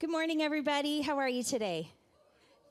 Good morning, everybody. How are you today?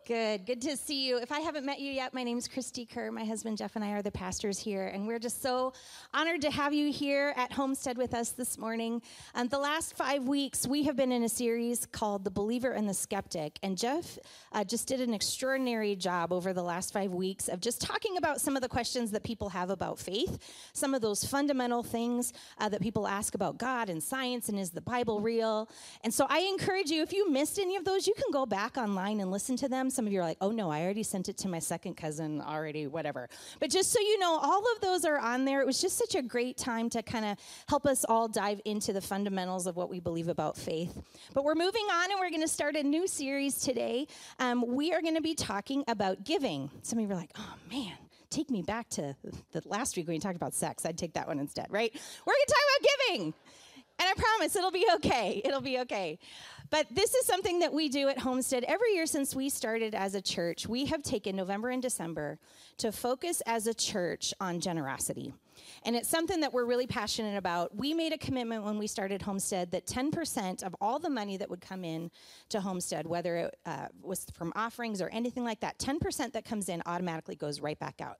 Good. Good to see you. If I haven't met you yet, my name is Christy Kerr. My husband Jeff and I are the pastors here, and we're just so honored to have you here at Homestead with us this morning. Um, the last five weeks, we have been in a series called The Believer and the Skeptic, and Jeff uh, just did an extraordinary job over the last five weeks of just talking about some of the questions that people have about faith, some of those fundamental things uh, that people ask about God and science, and is the Bible real? And so I encourage you, if you missed any of those, you can go back online and listen to them some of you are like, oh no, I already sent it to my second cousin already, whatever. But just so you know, all of those are on there. It was just such a great time to kind of help us all dive into the fundamentals of what we believe about faith. But we're moving on and we're going to start a new series today. Um, we are going to be talking about giving. Some of you are like, oh man, take me back to the last week when you talked about sex. I'd take that one instead, right? We're going to talk about giving. And I promise it'll be okay. It'll be okay. But this is something that we do at Homestead every year since we started as a church. We have taken November and December to focus as a church on generosity. And it's something that we're really passionate about. We made a commitment when we started Homestead that 10% of all the money that would come in to Homestead, whether it uh, was from offerings or anything like that, 10% that comes in automatically goes right back out.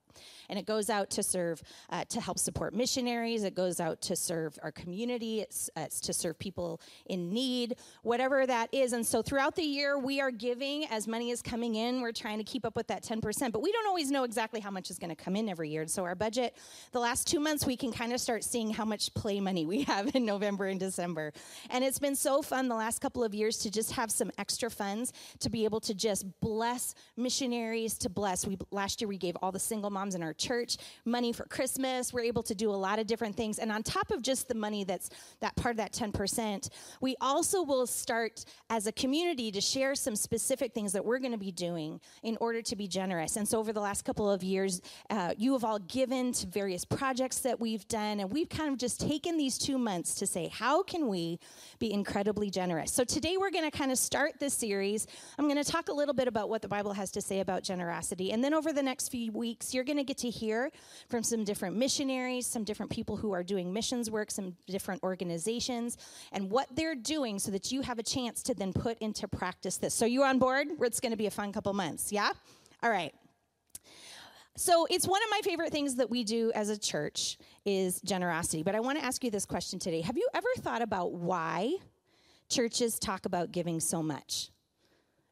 And it goes out to serve, uh, to help support missionaries, it goes out to serve our community, it's, uh, it's to serve people in need, whatever that is. And so throughout the year, we are giving as money is coming in. We're trying to keep up with that 10%, but we don't always know exactly how much is going to come in every year. So our budget, the last two months, we can kind of start seeing how much play money we have in November and December. And it's been so fun the last couple of years to just have some extra funds to be able to just bless missionaries, to bless. We last year we gave all the single moms in our church money for Christmas. We're able to do a lot of different things. And on top of just the money that's that part of that 10%, we also will start as a community to share some specific things that we're going to be doing in order to be generous. And so over the last couple of years, uh, you have all given to various projects that we've done, and we've kind of just taken these two months to say, how can we be incredibly generous? So today we're going to kind of start this series. I'm going to talk a little bit about what the Bible has to say about generosity. And then over the next few weeks, you're going to get to hear from some different missionaries, some different people who are doing missions work, some different organizations, and what they're doing so that you have a chance to then put into practice this. So you're on board? It's going to be a fun couple months. Yeah? All right. So it's one of my favorite things that we do as a church is generosity. But I want to ask you this question today. Have you ever thought about why churches talk about giving so much?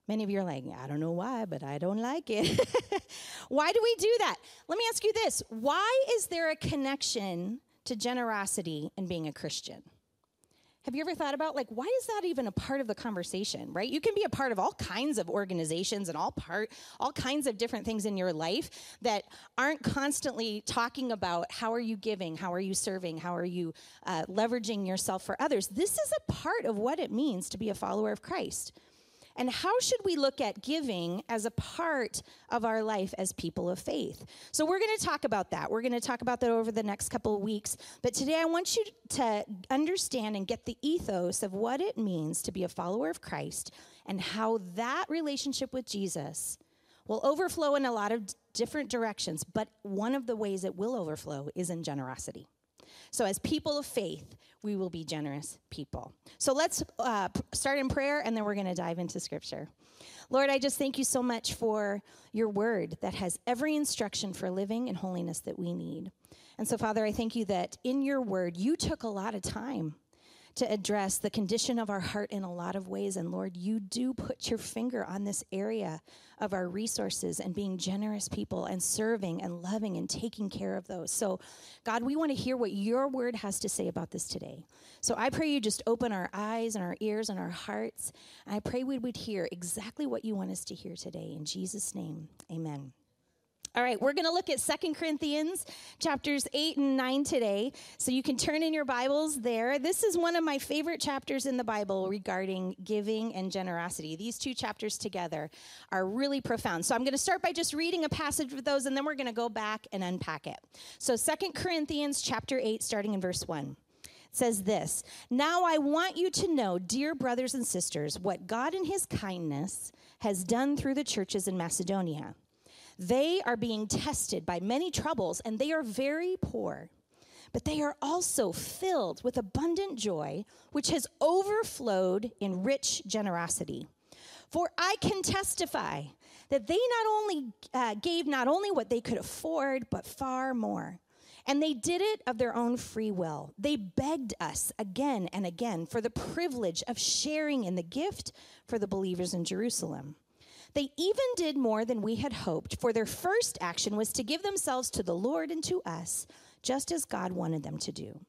Many of you are like, I don't know why, but I don't like it. why do we do that? Let me ask you this. Why is there a connection to generosity and being a Christian? Have you ever thought about like why is that even a part of the conversation, right? You can be a part of all kinds of organizations and all part all kinds of different things in your life that aren't constantly talking about how are you giving, how are you serving, how are you uh, leveraging yourself for others. This is a part of what it means to be a follower of Christ. And how should we look at giving as a part of our life as people of faith? So, we're going to talk about that. We're going to talk about that over the next couple of weeks. But today, I want you to understand and get the ethos of what it means to be a follower of Christ and how that relationship with Jesus will overflow in a lot of different directions. But one of the ways it will overflow is in generosity. So, as people of faith, we will be generous people. So let's uh, start in prayer and then we're going to dive into scripture. Lord, I just thank you so much for your word that has every instruction for living and holiness that we need. And so, Father, I thank you that in your word, you took a lot of time to address the condition of our heart in a lot of ways. And Lord, you do put your finger on this area of our resources and being generous people and serving and loving and taking care of those. So, God, we want to hear what your word has to say about this today. So I pray you just open our eyes and our ears and our hearts. And I pray we would hear exactly what you want us to hear today. In Jesus' name, amen. All right, we're going to look at Second Corinthians chapters 8 and 9 today. So you can turn in your Bibles there. This is one of my favorite chapters in the Bible regarding giving and generosity. These two chapters together are really profound. So I'm going to start by just reading a passage of those and then we're going to go back and unpack it. So Second Corinthians chapter 8 starting in verse 1 says this Now I want you to know, dear brothers and sisters, what God in his kindness has done through the churches in Macedonia. They are being tested by many troubles, and they are very poor. but they are also filled with abundant joy, which has overflowed in rich generosity. For I can testify that they not only uh, gave not only what they could afford, but far more. And they did it of their own free will. They begged us again and again for the privilege of sharing in the gift for the believers in Jerusalem. They even did more than we had hoped, for their first action was to give themselves to the Lord and to us, just as God wanted them to do.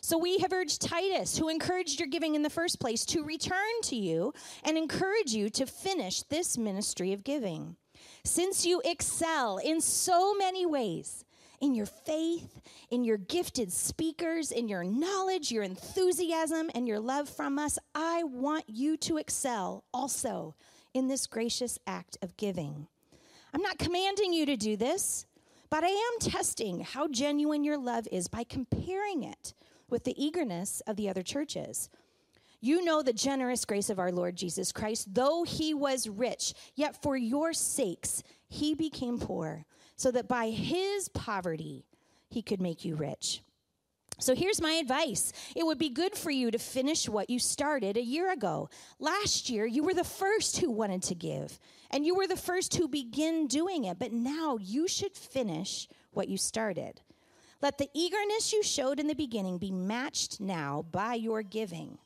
So we have urged Titus, who encouraged your giving in the first place, to return to you and encourage you to finish this ministry of giving. Since you excel in so many ways, in your faith, in your gifted speakers, in your knowledge, your enthusiasm, and your love from us, I want you to excel also in this gracious act of giving. I'm not commanding you to do this, but I am testing how genuine your love is by comparing it with the eagerness of the other churches. You know the generous grace of our Lord Jesus Christ. Though he was rich, yet for your sakes he became poor, so that by his poverty he could make you rich. So here's my advice. It would be good for you to finish what you started a year ago. Last year, you were the first who wanted to give, and you were the first who begin doing it, but now you should finish what you started. Let the eagerness you showed in the beginning be matched now by your giving.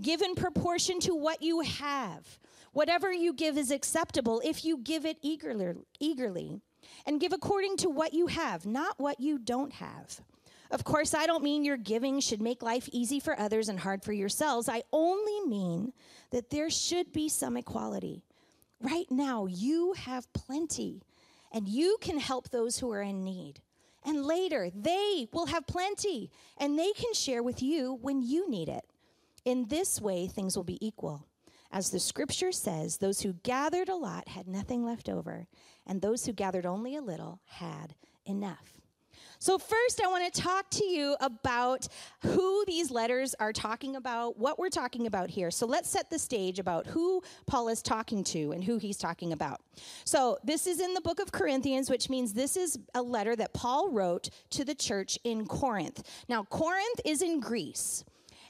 Give in proportion to what you have. Whatever you give is acceptable if you give it eagerly, eagerly. And give according to what you have, not what you don't have. Of course, I don't mean your giving should make life easy for others and hard for yourselves. I only mean that there should be some equality. Right now, you have plenty, and you can help those who are in need. And later, they will have plenty and they can share with you when you need it. In this way, things will be equal. As the scripture says, those who gathered a lot had nothing left over, and those who gathered only a little had enough. So, first, I want to talk to you about who these letters are talking about, what we're talking about here. So, let's set the stage about who Paul is talking to and who he's talking about. So, this is in the book of Corinthians, which means this is a letter that Paul wrote to the church in Corinth. Now, Corinth is in Greece.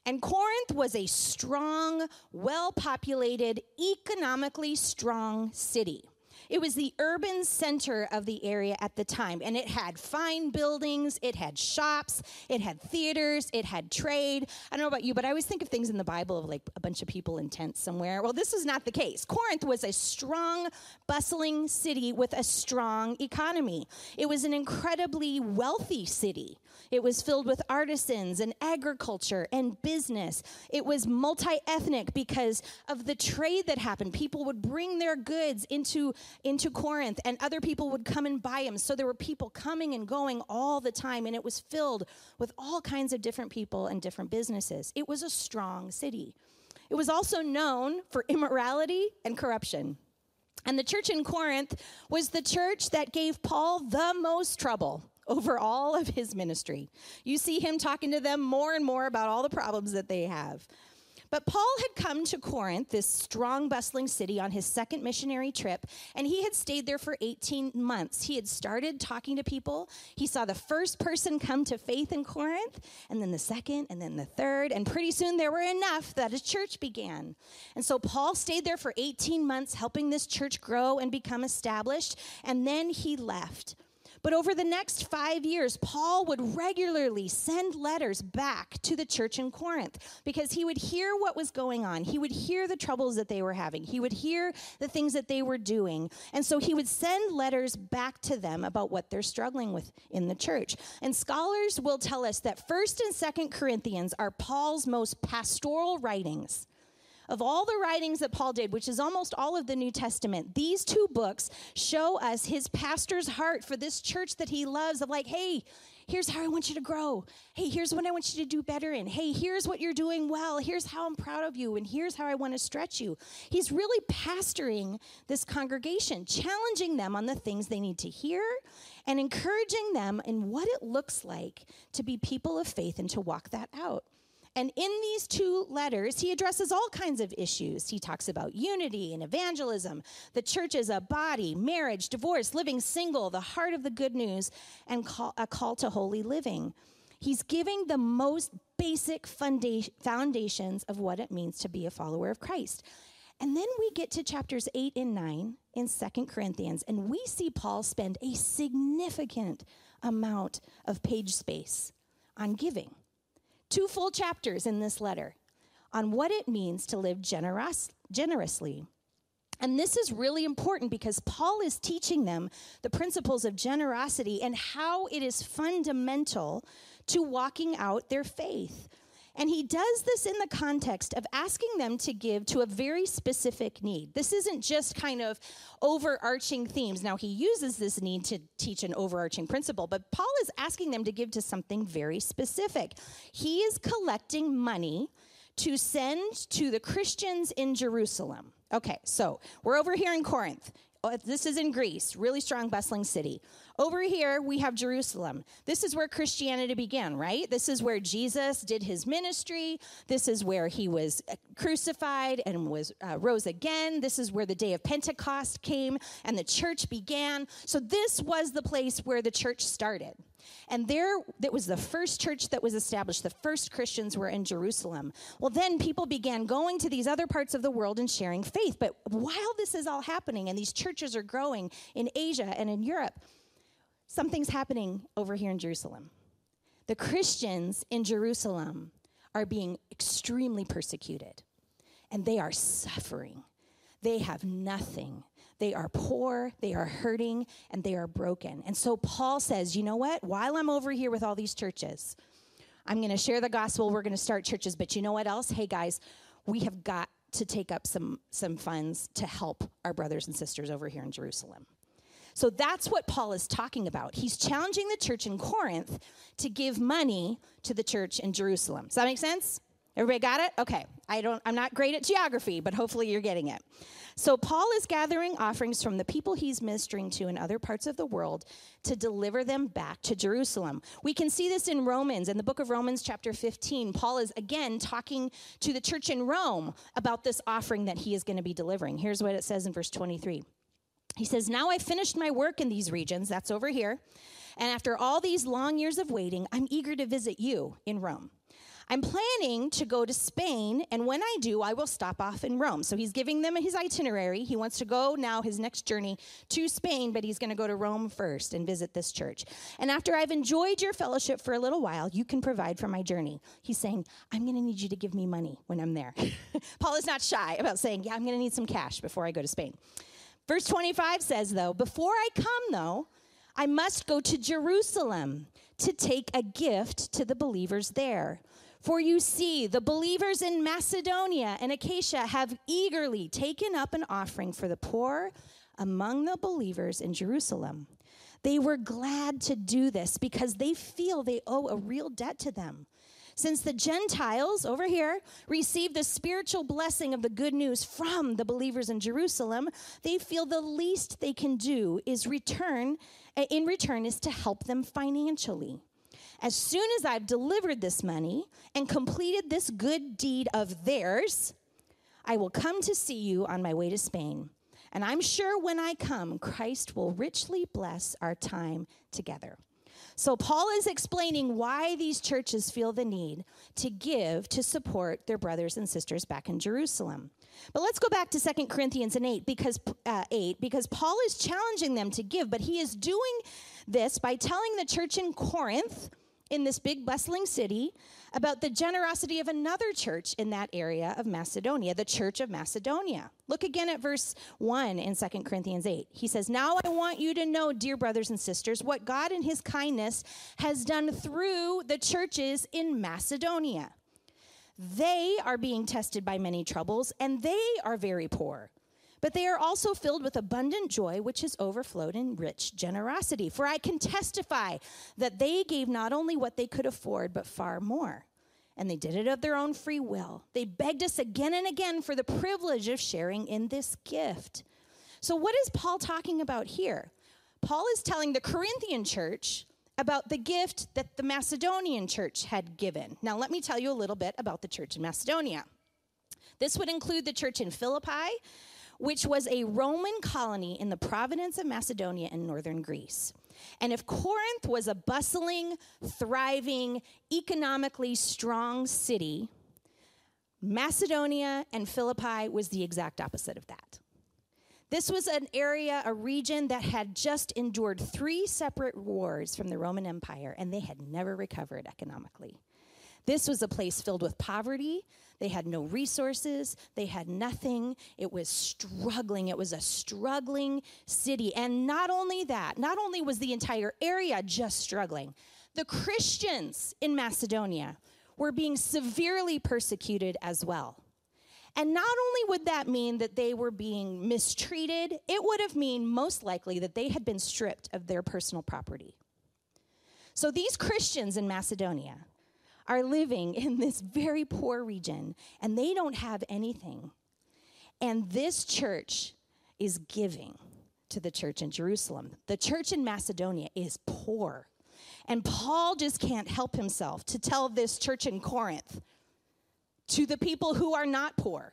And Corinth was a strong, well populated, economically strong city. It was the urban center of the area at the time, and it had fine buildings, it had shops, it had theaters, it had trade. I don't know about you, but I always think of things in the Bible of like a bunch of people in tents somewhere. Well, this is not the case. Corinth was a strong, bustling city with a strong economy. It was an incredibly wealthy city. It was filled with artisans and agriculture and business. It was multi ethnic because of the trade that happened. People would bring their goods into into Corinth, and other people would come and buy them. So there were people coming and going all the time, and it was filled with all kinds of different people and different businesses. It was a strong city. It was also known for immorality and corruption. And the church in Corinth was the church that gave Paul the most trouble over all of his ministry. You see him talking to them more and more about all the problems that they have. But Paul had come to Corinth, this strong, bustling city, on his second missionary trip, and he had stayed there for 18 months. He had started talking to people. He saw the first person come to faith in Corinth, and then the second, and then the third, and pretty soon there were enough that a church began. And so Paul stayed there for 18 months, helping this church grow and become established, and then he left. But over the next five years, Paul would regularly send letters back to the church in Corinth because he would hear what was going on. He would hear the troubles that they were having. He would hear the things that they were doing. And so he would send letters back to them about what they're struggling with in the church. And scholars will tell us that 1st and 2nd Corinthians are Paul's most pastoral writings. Of all the writings that Paul did, which is almost all of the New Testament, these two books show us his pastor's heart for this church that he loves of like, hey, here's how I want you to grow. Hey, here's what I want you to do better in. Hey, here's what you're doing well. Here's how I'm proud of you. And here's how I want to stretch you. He's really pastoring this congregation, challenging them on the things they need to hear and encouraging them in what it looks like to be people of faith and to walk that out. And in these two letters, he addresses all kinds of issues. He talks about unity and evangelism, the church as a body, marriage, divorce, living single, the heart of the good news, and call, a call to holy living. He's giving the most basic foundations of what it means to be a follower of Christ. And then we get to chapters 8 and 9 in Second Corinthians, and we see Paul spend a significant amount of page space on giving. Two full chapters in this letter on what it means to live generous, generously. And this is really important because Paul is teaching them the principles of generosity and how it is fundamental to walking out their faith. And he does this in the context of asking them to give to a very specific need. This isn't just kind of overarching themes. Now, he uses this need to teach an overarching principle, but Paul is asking them to give to something very specific. He is collecting money to send to the Christians in Jerusalem. Okay, so we're over here in Corinth. Oh, this is in Greece, really strong, bustling city. Over here, we have Jerusalem. This is where Christianity began, right? This is where Jesus did his ministry. This is where he was uh, crucified and was uh, rose again. This is where the day of Pentecost came and the church began. So this was the place where the church started. And there, that was the first church that was established. The first Christians were in Jerusalem. Well, then people began going to these other parts of the world and sharing faith. But while this is all happening and these churches are growing in Asia and in Europe, something's happening over here in Jerusalem. The Christians in Jerusalem are being extremely persecuted, and they are suffering. They have nothing. They are poor, they are hurting, and they are broken. And so Paul says, you know what? While I'm over here with all these churches, I'm going to share the gospel. We're going to start churches. But you know what else? Hey, guys, we have got to take up some, some funds to help our brothers and sisters over here in Jerusalem. So that's what Paul is talking about. He's challenging the church in Corinth to give money to the church in Jerusalem. Does that make sense? Everybody got it? Okay. I don't I'm not great at geography, but hopefully you're getting it. So Paul is gathering offerings from the people he's ministering to in other parts of the world to deliver them back to Jerusalem. We can see this in Romans, in the book of Romans chapter 15. Paul is again talking to the church in Rome about this offering that he is going to be delivering. Here's what it says in verse 23. He says, "Now I've finished my work in these regions, that's over here, and after all these long years of waiting, I'm eager to visit you in Rome." I'm planning to go to Spain, and when I do, I will stop off in Rome. So he's giving them his itinerary. He wants to go now, his next journey to Spain, but he's going to go to Rome first and visit this church. And after I've enjoyed your fellowship for a little while, you can provide for my journey. He's saying, I'm going to need you to give me money when I'm there. Paul is not shy about saying, Yeah, I'm going to need some cash before I go to Spain. Verse 25 says, though, before I come, though, I must go to Jerusalem to take a gift to the believers there for you see, the believers in Macedonia and Achaia have eagerly taken up an offering for the poor among the believers in Jerusalem. They were glad to do this because they feel they owe a real debt to them. Since the Gentiles over here received the spiritual blessing of the good news from the believers in Jerusalem, they feel the least they can do is return in return is to help them financially. As soon as I've delivered this money and completed this good deed of theirs, I will come to see you on my way to Spain. And I'm sure when I come, Christ will richly bless our time together. So, Paul is explaining why these churches feel the need to give to support their brothers and sisters back in Jerusalem. But let's go back to 2 Corinthians 8 because, uh, 8 because Paul is challenging them to give, but he is doing this by telling the church in Corinth in this big bustling city about the generosity of another church in that area of Macedonia, the church of Macedonia. Look again at verse 1 in 2 Corinthians 8. He says, Now I want you to know, dear brothers and sisters, what God in his kindness has done through the churches in Macedonia. They are being tested by many troubles, and they are very poor but they are also filled with abundant joy, which has overflowed in rich generosity. For I can testify that they gave not only what they could afford, but far more. And they did it of their own free will. They begged us again and again for the privilege of sharing in this gift. So, what is Paul talking about here? Paul is telling the Corinthian church about the gift that the Macedonian church had given. Now, let me tell you a little bit about the church in Macedonia. This would include the church in Philippi, which was a Roman colony in the province of Macedonia in northern Greece. And if Corinth was a bustling, thriving, economically strong city, Macedonia and Philippi was the exact opposite of that. This was an area, a region that had just endured three separate wars from the Roman Empire, and they had never recovered economically. This was a place filled with poverty. They had no resources. They had nothing. It was struggling. It was a struggling city. And not only that, not only was the entire area just struggling, the Christians in Macedonia were being severely persecuted as well. And not only would that mean that they were being mistreated, it would have mean most likely that they had been stripped of their personal property. So these Christians in Macedonia are living in this very poor region and they don't have anything. And this church is giving to the church in Jerusalem. The church in Macedonia is poor. And Paul just can't help himself to tell this church in Corinth, to the people who are not poor,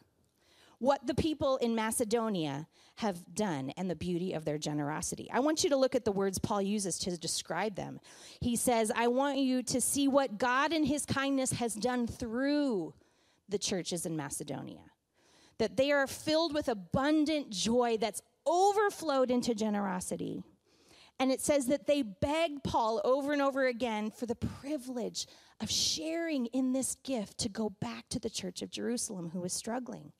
what the people in Macedonia have done and the beauty of their generosity. I want you to look at the words Paul uses to describe them. He says, I want you to see what God in his kindness has done through the churches in Macedonia. That they are filled with abundant joy that's overflowed into generosity. And it says that they begged Paul over and over again for the privilege of sharing in this gift to go back to the church of Jerusalem who was struggling.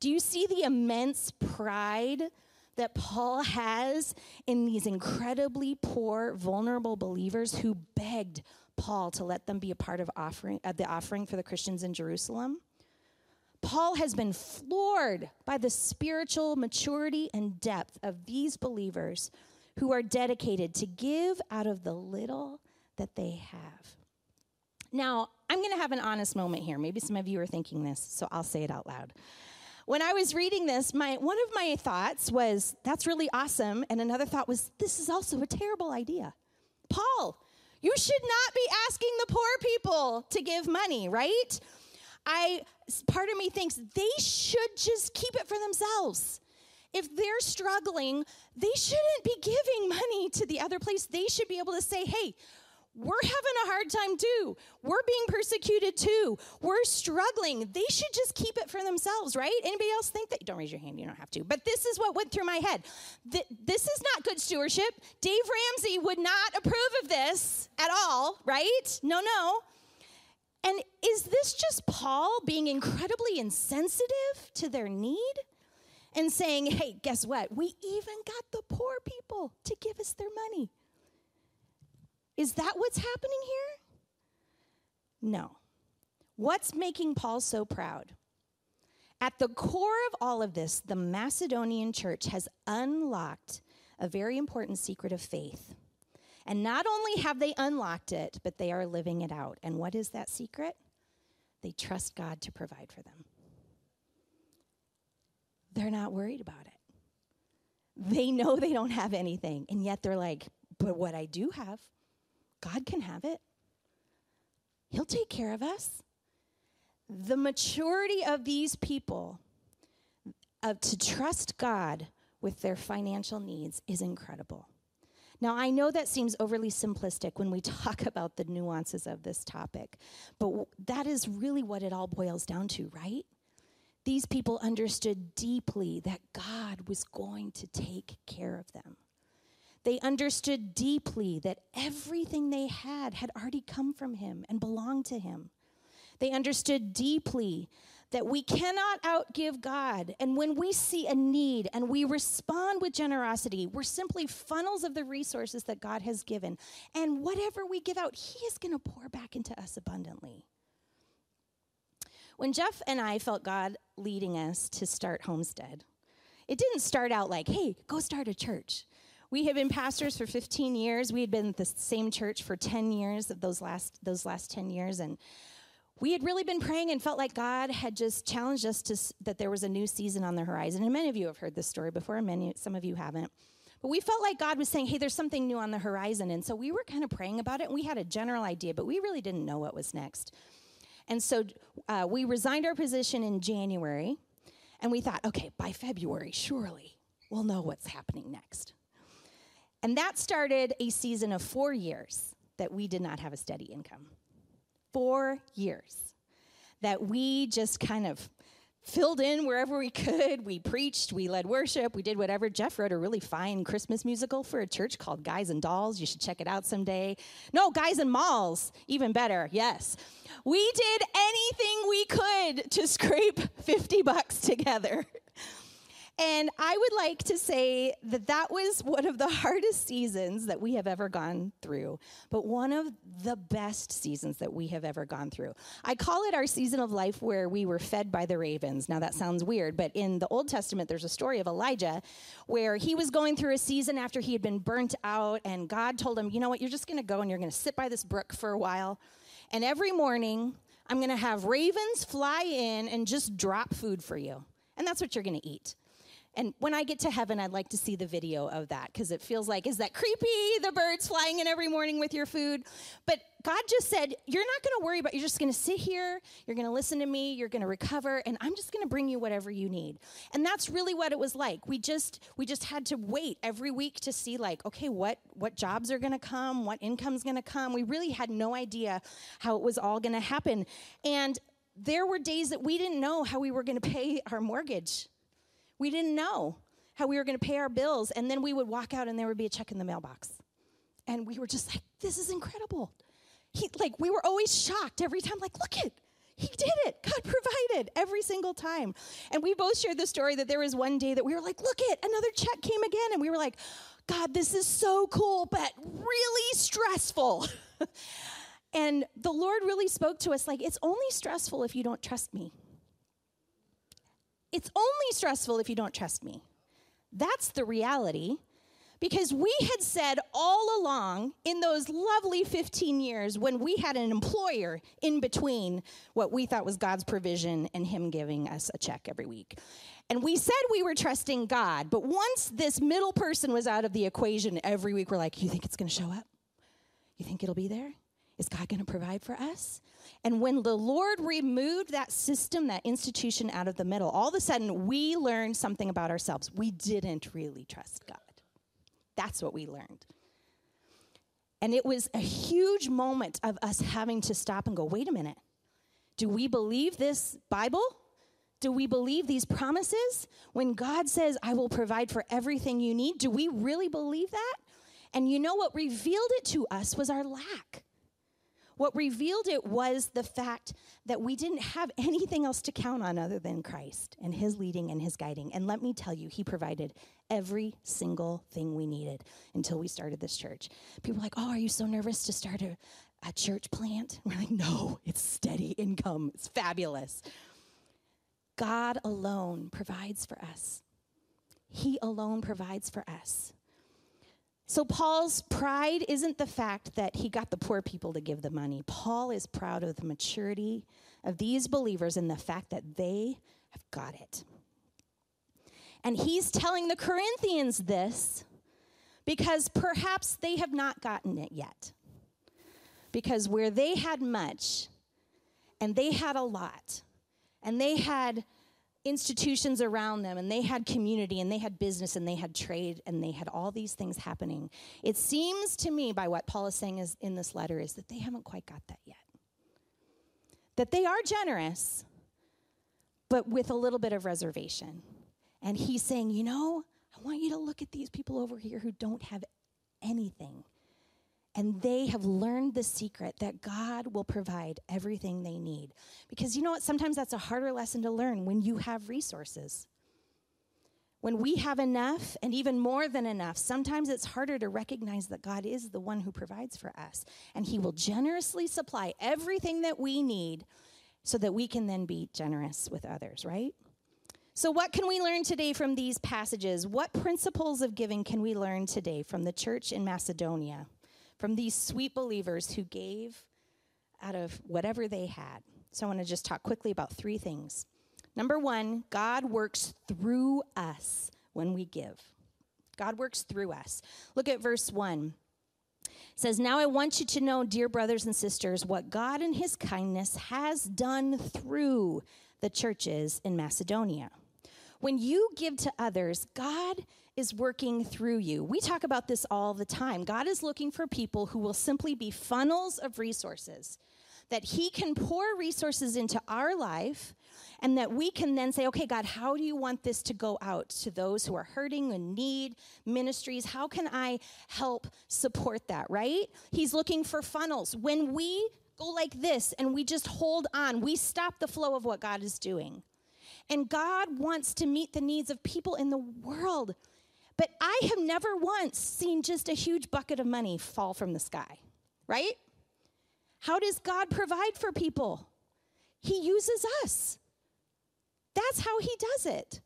Do you see the immense pride that Paul has in these incredibly poor, vulnerable believers who begged Paul to let them be a part of offering, the offering for the Christians in Jerusalem? Paul has been floored by the spiritual maturity and depth of these believers who are dedicated to give out of the little that they have. Now, I'm going to have an honest moment here. Maybe some of you are thinking this, so I'll say it out loud. When I was reading this, my, one of my thoughts was, that's really awesome. And another thought was, this is also a terrible idea. Paul, you should not be asking the poor people to give money, right? I part of me thinks they should just keep it for themselves. If they're struggling, they shouldn't be giving money to the other place. They should be able to say, "Hey, we're having a hard time too. We're being persecuted too. We're struggling. They should just keep it for themselves, right? Anybody else think that? Don't raise your hand, you don't have to. But this is what went through my head. This is not good stewardship. Dave Ramsey would not approve of this at all, right? No, no. And is this just Paul being incredibly insensitive to their need? And saying, hey, guess what? We even got the poor people to give us their money. Is that what's happening here? No. What's making Paul so proud? At the core of all of this, the Macedonian church has unlocked a very important secret of faith. And not only have they unlocked it, but they are living it out. And what is that secret? They trust God to provide for them. They're not worried about it. They know they don't have anything, and yet they're like, but what I do have, God can have it. He'll take care of us. The maturity of these people of to trust God with their financial needs is incredible. Now, I know that seems overly simplistic when we talk about the nuances of this topic, but w- that is really what it all boils down to, right? These people understood deeply that God was going to take care of them. They understood deeply that everything they had had already come from Him and belonged to Him. They understood deeply that we cannot outgive God. And when we see a need and we respond with generosity, we're simply funnels of the resources that God has given. And whatever we give out, He is going to pour back into us abundantly. When Jeff and I felt God leading us to start Homestead, it didn't start out like, hey, go start a church. We had been pastors for 15 years. We had been at the same church for 10 years of those last those last 10 years and we had really been praying and felt like God had just challenged us to that there was a new season on the horizon. And many of you have heard this story before, many some of you haven't. But we felt like God was saying, "Hey, there's something new on the horizon." And so we were kind of praying about it, and we had a general idea, but we really didn't know what was next. And so uh, we resigned our position in January, and we thought, okay, by February, surely we'll know what's happening next. And that started a season of four years that we did not have a steady income. Four years that we just kind of filled in wherever we could. We preached, we led worship, we did whatever. Jeff wrote a really fine Christmas musical for a church called Guys and Dolls. You should check it out someday. No, Guys and Malls, even better. Yes. We did anything we could to scrape 50 bucks together. And I would like to say that that was one of the hardest seasons that we have ever gone through, but one of the best seasons that we have ever gone through. I call it our season of life where we were fed by the ravens. Now, that sounds weird, but in the Old Testament, there's a story of Elijah where he was going through a season after he had been burnt out, and God told him, You know what? You're just going to go and you're going to sit by this brook for a while. And every morning, I'm going to have ravens fly in and just drop food for you. And that's what you're going to eat. And when I get to heaven, I'd like to see the video of that because it feels like, is that creepy? The birds flying in every morning with your food. But God just said, You're not going to worry about You're just going to sit here. You're going to listen to me. You're going to recover. And I'm just going to bring you whatever you need. And that's really what it was like. We just, we just had to wait every week to see, like, okay, what, what jobs are going to come? What income's going to come? We really had no idea how it was all going to happen. And there were days that we didn't know how we were going to pay our mortgage we didn't know how we were going to pay our bills. And then we would walk out and there would be a check in the mailbox. And we were just like, this is incredible. He, like, we were always shocked every time, like, look it, he did it. God provided every single time. And we both shared the story that there was one day that we were like, look it, another check came again. And we were like, God, this is so cool, but really stressful. and the Lord really spoke to us like, it's only stressful if you don't trust me. It's only stressful if you don't trust me. That's the reality. Because we had said all along in those lovely 15 years when we had an employer in between what we thought was God's provision and Him giving us a check every week. And we said we were trusting God, but once this middle person was out of the equation every week, we're like, You think it's gonna show up? You think it'll be there? Is God gonna provide for us? And when the Lord removed that system, that institution out of the middle, all of a sudden we learned something about ourselves. We didn't really trust God. That's what we learned. And it was a huge moment of us having to stop and go, wait a minute. Do we believe this Bible? Do we believe these promises? When God says, I will provide for everything you need, do we really believe that? And you know what revealed it to us was our lack. What revealed it was the fact that we didn't have anything else to count on other than Christ and his leading and his guiding. And let me tell you, he provided every single thing we needed until we started this church. People like, oh, are you so nervous to start a, a church plant? We're like, no, it's steady income, it's fabulous. God alone provides for us. He alone provides for us. So, Paul's pride isn't the fact that he got the poor people to give the money. Paul is proud of the maturity of these believers and the fact that they have got it. And he's telling the Corinthians this because perhaps they have not gotten it yet. Because where they had much and they had a lot and they had institutions around them and they had community and they had business and they had trade and they had all these things happening. It seems to me, by what Paul is saying is in this letter, is that they haven't quite got that yet. That they are generous, but with a little bit of reservation. And he's saying, you know, I want you to look at these people over here who don't have anything and they have learned the secret that God will provide everything they need. Because you know what? Sometimes that's a harder lesson to learn when you have resources. When we have enough and even more than enough, sometimes it's harder to recognize that God is the one who provides for us. And He will generously supply everything that we need so that we can then be generous with others, right? So, what can we learn today from these passages? What principles of giving can we learn today from the church in Macedonia? From these sweet believers who gave out of whatever they had. So I want to just talk quickly about three things. Number one, God works through us when we give. God works through us. Look at verse 1. It says, Now I want you to know, dear brothers and sisters, what God in his kindness has done through the churches in Macedonia. When you give to others, God is working through you. We talk about this all the time. God is looking for people who will simply be funnels of resources, that He can pour resources into our life, and that we can then say, okay, God, how do you want this to go out to those who are hurting and need ministries? How can I help support that, right? He's looking for funnels. When we go like this and we just hold on, we stop the flow of what God is doing. And God wants to meet the needs of people in the world. But I have never once seen just a huge bucket of money fall from the sky, right? How does God provide for people? He uses us. That's how He does it.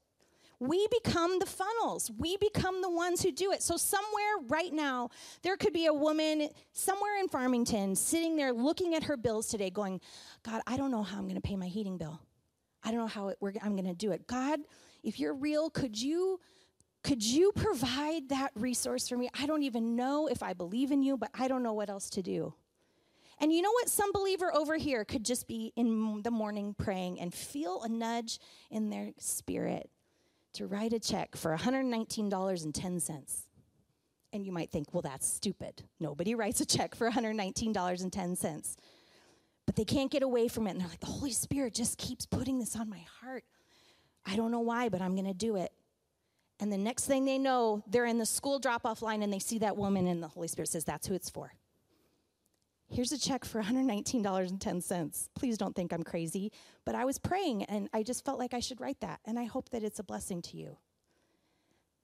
We become the funnels. We become the ones who do it. So, somewhere right now, there could be a woman somewhere in Farmington sitting there looking at her bills today, going, God, I don't know how I'm going to pay my heating bill. I don't know how it, I'm going to do it. God, if you're real, could you could you provide that resource for me? I don't even know if I believe in you, but I don't know what else to do. And you know what? Some believer over here could just be in the morning praying and feel a nudge in their spirit to write a check for $119.10. And you might think, well, that's stupid. Nobody writes a check for $119.10 but they can't get away from it. And they're like, the Holy Spirit just keeps putting this on my heart. I don't know why, but I'm going to do it. And the next thing they know, they're in the school drop off line and they see that woman, and the Holy Spirit says, That's who it's for. Here's a check for $119.10. Please don't think I'm crazy, but I was praying and I just felt like I should write that, and I hope that it's a blessing to you.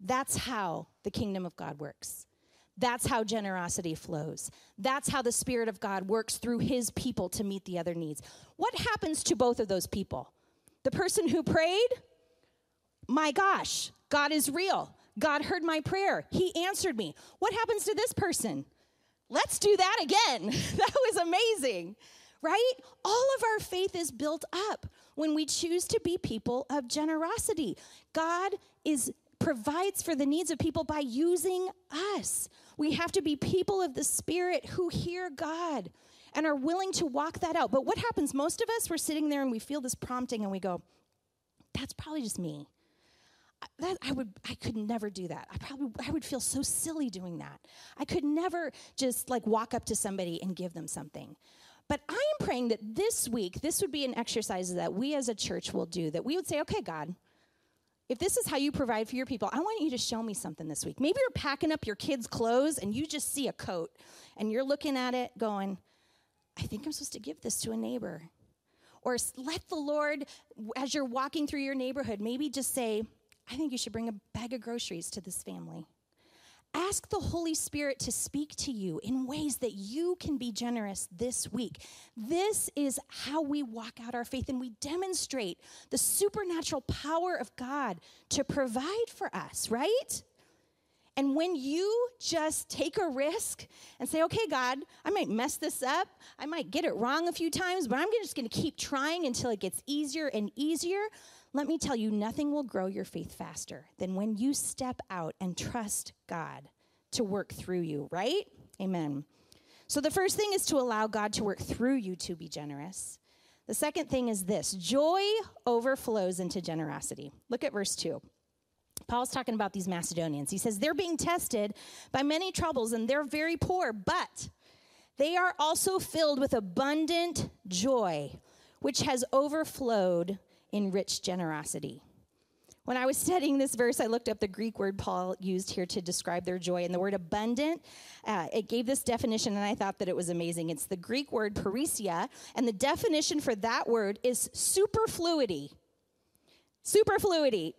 That's how the kingdom of God works. That's how generosity flows. That's how the Spirit of God works through His people to meet the other needs. What happens to both of those people? The person who prayed, my gosh, God is real. God heard my prayer. He answered me. What happens to this person? Let's do that again. that was amazing, right? All of our faith is built up when we choose to be people of generosity. God is provides for the needs of people by using us. We have to be people of the Spirit who hear God and are willing to walk that out. But what happens? Most of us, we're sitting there and we feel this prompting and we go, that's probably just me. That, I would I could never do that. I probably I would feel so silly doing that. I could never just like walk up to somebody and give them something. But I am praying that this week, this would be an exercise that we as a church will do, that we would say, okay, God, if this is how you provide for your people, I want you to show me something this week. Maybe you're packing up your kids' clothes and you just see a coat and you're looking at it going, I think I'm supposed to give this to a neighbor. Or let the Lord, as you're walking through your neighborhood, maybe just say, I think you should bring a bag of groceries to this family. Ask the Holy Spirit to speak to you in ways that you can be generous this week. This is how we walk out our faith and we demonstrate the supernatural power of God to provide for us, right? And when you just take a risk and say, okay, God, I might mess this up, I might get it wrong a few times, but I'm just gonna keep trying until it gets easier and easier. Let me tell you, nothing will grow your faith faster than when you step out and trust God to work through you, right? Amen. So the first thing is to allow God to work through you to be generous. The second thing is this joy overflows into generosity. Look at verse 2. Paul's talking about these Macedonians. He says, They're being tested by many troubles and they're very poor, but they are also filled with abundant joy, which has overflowed in rich generosity. When I was studying this verse, I looked up the Greek word Paul used here to describe their joy, and the word abundant, uh, it gave this definition, and I thought that it was amazing. It's the Greek word perisseia, and the definition for that word is superfluity. Superfluity.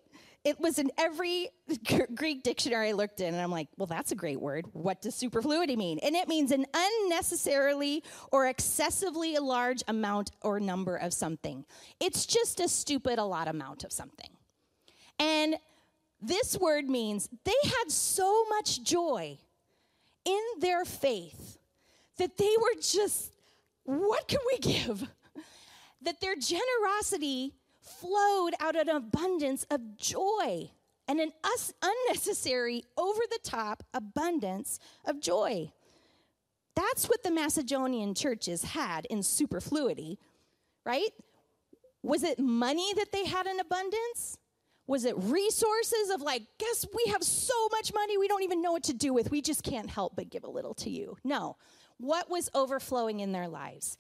It was in every Greek dictionary I looked in, and I'm like, well, that's a great word. What does superfluity mean? And it means an unnecessarily or excessively large amount or number of something. It's just a stupid a lot amount of something. And this word means they had so much joy in their faith that they were just, what can we give? That their generosity flowed out an abundance of joy and an us unnecessary, over the top abundance of joy. That's what the Macedonian churches had in superfluity, right? Was it money that they had in abundance? Was it resources of like, guess we have so much money we don't even know what to do with? We just can't help but give a little to you. No. What was overflowing in their lives?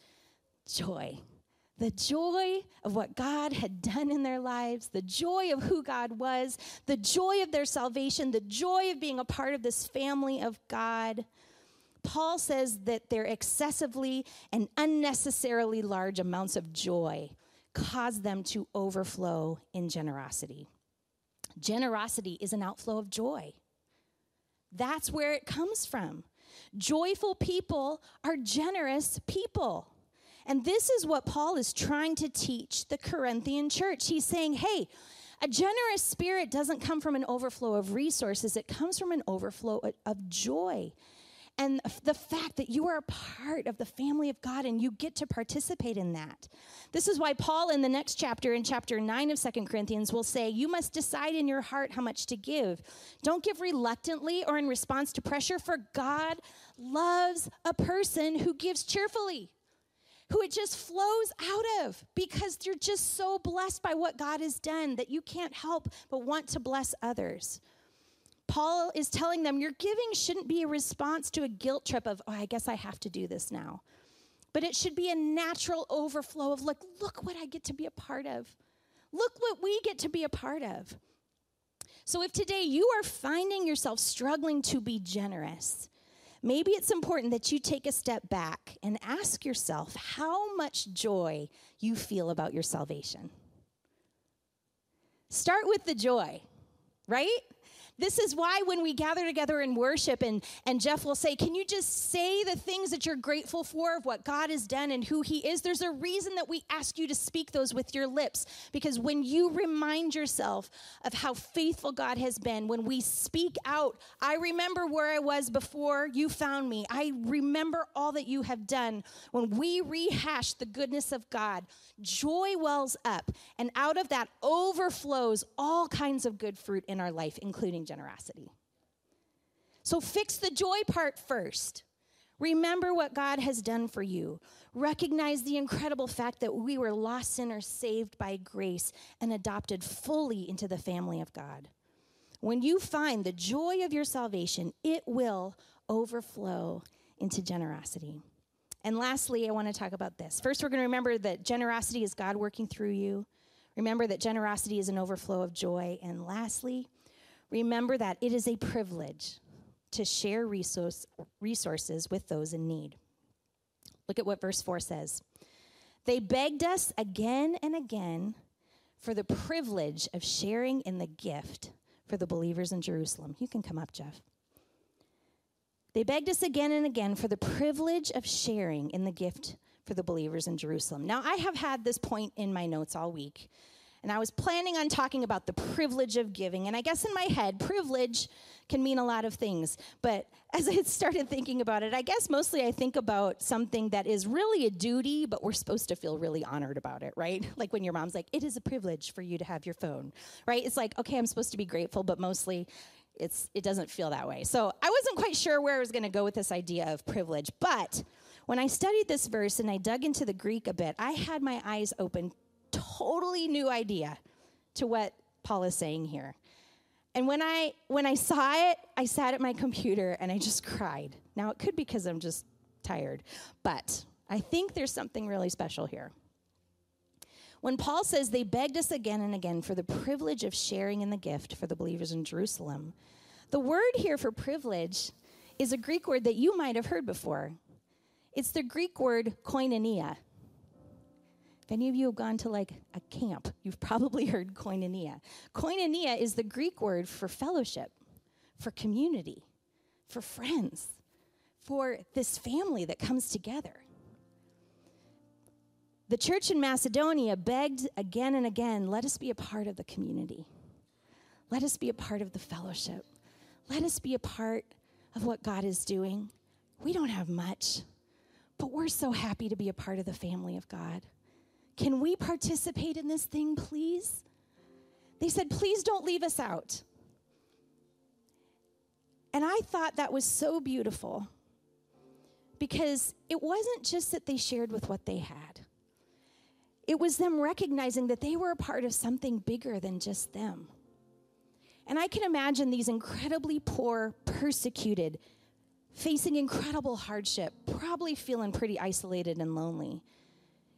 Joy. The joy of what God had done in their lives, the joy of who God was, the joy of their salvation, the joy of being a part of this family of God. Paul says that their excessively and unnecessarily large amounts of joy cause them to overflow in generosity. Generosity is an outflow of joy. That's where it comes from. Joyful people are generous people. And this is what Paul is trying to teach the Corinthian church. He's saying, hey, a generous spirit doesn't come from an overflow of resources, it comes from an overflow of joy and the fact that you are a part of the family of God and you get to participate in that. This is why Paul, in the next chapter, in chapter 9 of Second Corinthians, will say, You must decide in your heart how much to give. Don't give reluctantly or in response to pressure, for God loves a person who gives cheerfully. Who it just flows out of because you're just so blessed by what God has done that you can't help but want to bless others. Paul is telling them your giving shouldn't be a response to a guilt trip of, oh, I guess I have to do this now. But it should be a natural overflow of, look, look what I get to be a part of. Look what we get to be a part of. So if today you are finding yourself struggling to be generous, maybe it's important that you take a step back and ask yourself how much joy you feel about your salvation. Start with the joy, right? This is why when we gather together in worship, and, and Jeff will say, Can you just say the things that you're grateful for of what God has done and who He is? There's a reason that we ask you to speak those with your lips. Because when you remind yourself of how faithful God has been, when we speak out, I remember where I was before you found me. I remember all that you have done. When we rehash the goodness of God, joy wells up, and out of that overflows all kinds of good fruit in our life, including generosity. So fix the joy part first. Remember what God has done for you. Recognize the incredible fact that we were lost sinners saved by grace and adopted fully into the family of God. When you find the joy of your salvation, it will overflow into generosity. And lastly, I want to talk about this. First, we're going to remember that generosity is God working through you. Remember that generosity is an overflow of joy. And lastly, Remember that it is a privilege to share resource, resources with those in need. Look at what verse 4 says. They begged us again and again for the privilege of sharing in the gift for the believers in Jerusalem. You can come up, Jeff. They begged us again and again for the privilege of sharing in the gift for the believers in Jerusalem. Now, I have had this point in my notes all week and I was planning on talking about the privilege of giving. And I guess in my head, privilege can mean a lot of things. But as I started thinking about it, I guess mostly I think about something that is really a duty, but we're supposed to feel really honored about it, right? Like when your mom's like, it is a privilege for you to have your phone, right? It's like, okay, I'm supposed to be grateful, but mostly it's, it doesn't feel that way. So I wasn't quite sure where I was going to go with this idea of privilege. But when I studied this verse and I dug into the Greek a bit, I had my eyes open totally new idea to what Paul is saying here. And when I when I saw it, I sat at my computer and I just cried. Now it could be because I'm just tired, but I think there's something really special here. When Paul says they begged us again and again for the privilege of sharing in the gift for the believers in Jerusalem, the word here for privilege is a Greek word that you might have heard before. It's the Greek word koinonia. If any of you have gone to like a camp, you've probably heard koinonia. Koinonia is the Greek word for fellowship, for community, for friends, for this family that comes together. The church in Macedonia begged again and again, let us be a part of the community. Let us be a part of the fellowship. Let us be a part of what God is doing. We don't have much, but we're so happy to be a part of the family of God. Can we participate in this thing, please? They said, Please don't leave us out. And I thought that was so beautiful because it wasn't just that they shared with what they had, it was them recognizing that they were a part of something bigger than just them. And I can imagine these incredibly poor, persecuted, facing incredible hardship, probably feeling pretty isolated and lonely.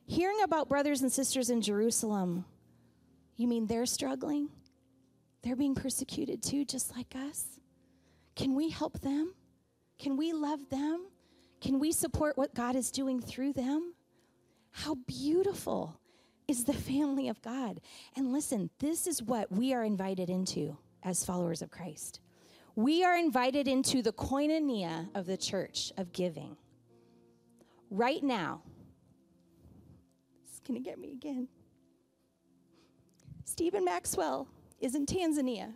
Hearing about brothers and sisters in Jerusalem, you mean they're struggling? They're being persecuted too, just like us? Can we help them? Can we love them? Can we support what God is doing through them? How beautiful is the family of God. And listen, this is what we are invited into as followers of Christ. We are invited into the koinonia of the church of giving. Right now, going to get me again. Stephen Maxwell is in Tanzania.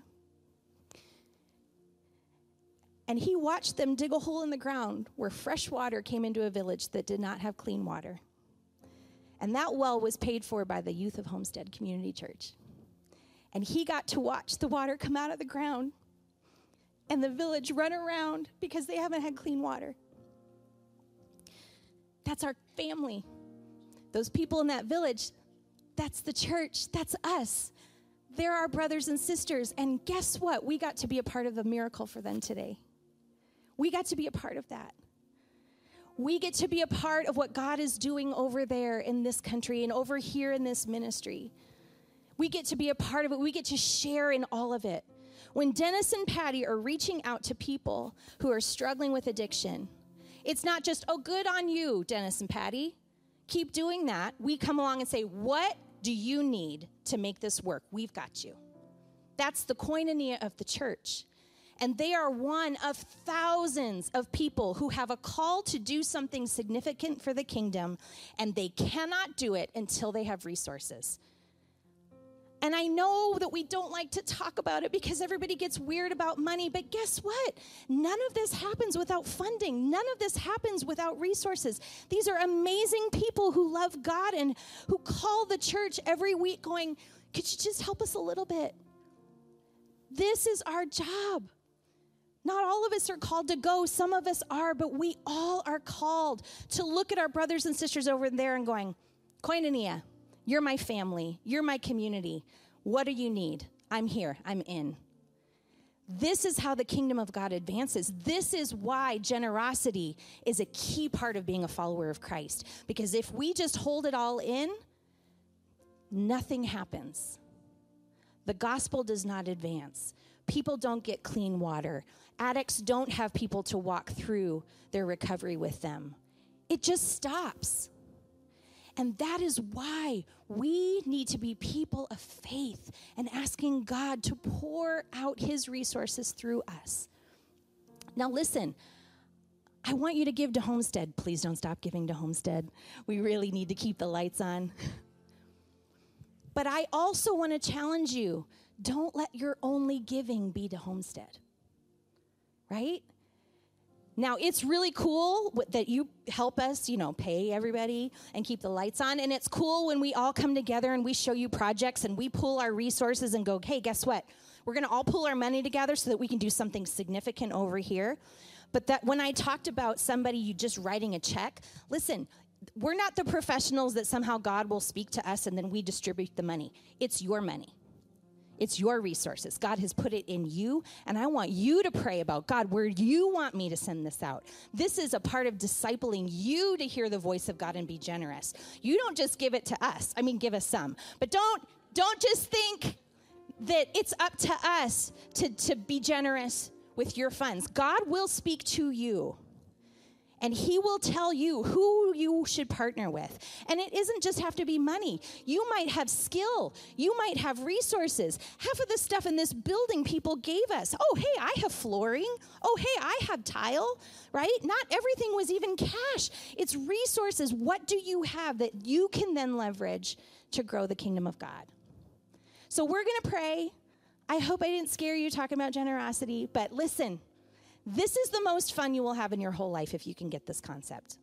And he watched them dig a hole in the ground where fresh water came into a village that did not have clean water. And that well was paid for by the youth of Homestead Community Church. And he got to watch the water come out of the ground and the village run around because they haven't had clean water. That's our family. Those people in that village, that's the church, that's us. They're our brothers and sisters. And guess what? We got to be a part of the miracle for them today. We got to be a part of that. We get to be a part of what God is doing over there in this country and over here in this ministry. We get to be a part of it. We get to share in all of it. When Dennis and Patty are reaching out to people who are struggling with addiction, it's not just, oh, good on you, Dennis and Patty. Keep doing that. We come along and say, what do you need to make this work? We've got you. That's the koinonia of the church. And they are one of thousands of people who have a call to do something significant for the kingdom, and they cannot do it until they have resources. And I know that we don't like to talk about it because everybody gets weird about money, but guess what? None of this happens without funding. None of this happens without resources. These are amazing people who love God and who call the church every week going, Could you just help us a little bit? This is our job. Not all of us are called to go. Some of us are, but we all are called to look at our brothers and sisters over there and going, Koinonia, you're my family, you're my community. What do you need? I'm here, I'm in. This is how the kingdom of God advances. This is why generosity is a key part of being a follower of Christ. Because if we just hold it all in, nothing happens. The gospel does not advance. People don't get clean water. Addicts don't have people to walk through their recovery with them. It just stops. And that is why we need to be people of faith and asking God to pour out his resources through us. Now, listen, I want you to give to Homestead. Please don't stop giving to Homestead. We really need to keep the lights on. But I also want to challenge you don't let your only giving be to Homestead, right? Now, it's really cool that you help us, you know, pay everybody and keep the lights on. And it's cool when we all come together and we show you projects and we pool our resources and go, hey, guess what? We're going to all pool our money together so that we can do something significant over here. But that when I talked about somebody you just writing a check, listen, we're not the professionals that somehow God will speak to us and then we distribute the money. It's your money. It's your resources. God has put it in you, and I want you to pray about God, where you want me to send this out. This is a part of discipling you to hear the voice of God and be generous. You don't just give it to us. I mean, give us some, but don't don't just think that it's up to us to, to be generous with your funds. God will speak to you and he will tell you who you should partner with. And it isn't just have to be money. You might have skill, you might have resources. Half of the stuff in this building people gave us. Oh, hey, I have flooring. Oh, hey, I have tile, right? Not everything was even cash. It's resources. What do you have that you can then leverage to grow the kingdom of God? So we're going to pray. I hope I didn't scare you talking about generosity, but listen. This is the most fun you will have in your whole life if you can get this concept.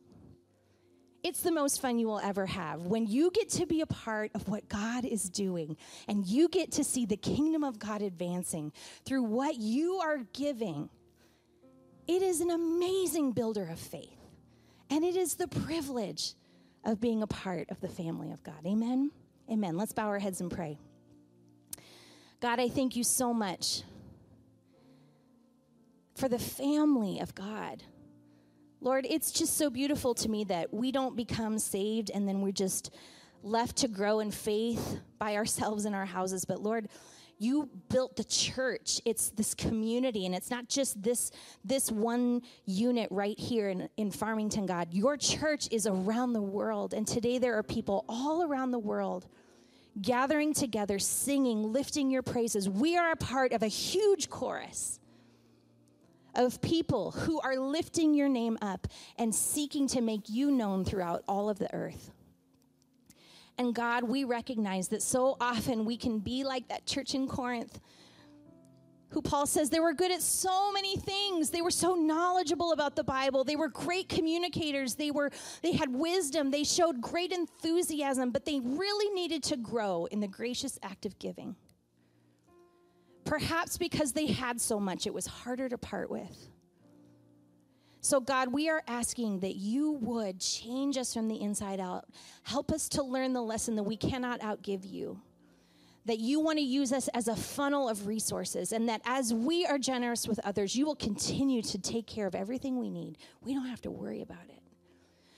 It's the most fun you will ever have when you get to be a part of what God is doing and you get to see the kingdom of God advancing through what you are giving. It is an amazing builder of faith, and it is the privilege of being a part of the family of God. Amen. Amen. Let's bow our heads and pray. God, I thank you so much for the family of God. Lord, it's just so beautiful to me that we don't become saved and then we're just left to grow in faith by ourselves in our houses. But Lord, you built the church it's this community and it's not just this this one unit right here in, in farmington god your church is around the world and today there are people all around the world gathering together singing lifting your praises we are a part of a huge chorus of people who are lifting your name up and seeking to make you known throughout all of the earth and God, we recognize that so often we can be like that church in Corinth who Paul says they were good at so many things. They were so knowledgeable about the Bible. They were great communicators. They were they had wisdom. They showed great enthusiasm, but they really needed to grow in the gracious act of giving. Perhaps because they had so much, it was harder to part with. So, God, we are asking that you would change us from the inside out. Help us to learn the lesson that we cannot outgive you. That you want to use us as a funnel of resources, and that as we are generous with others, you will continue to take care of everything we need. We don't have to worry about it.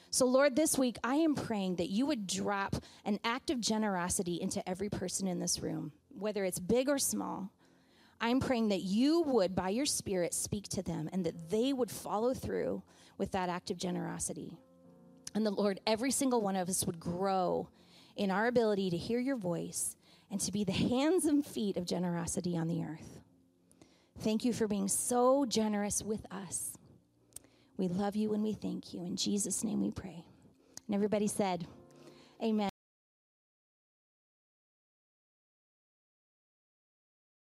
So, Lord, this week I am praying that you would drop an act of generosity into every person in this room, whether it's big or small I'm praying that you would, by your Spirit, speak to them and that they would follow through with that act of generosity. And the Lord, every single one of us would grow in our ability to hear your voice and to be the hands and feet of generosity on the earth. Thank you for being so generous with us. We love you and we thank you. In Jesus' name we pray. And everybody said, Amen.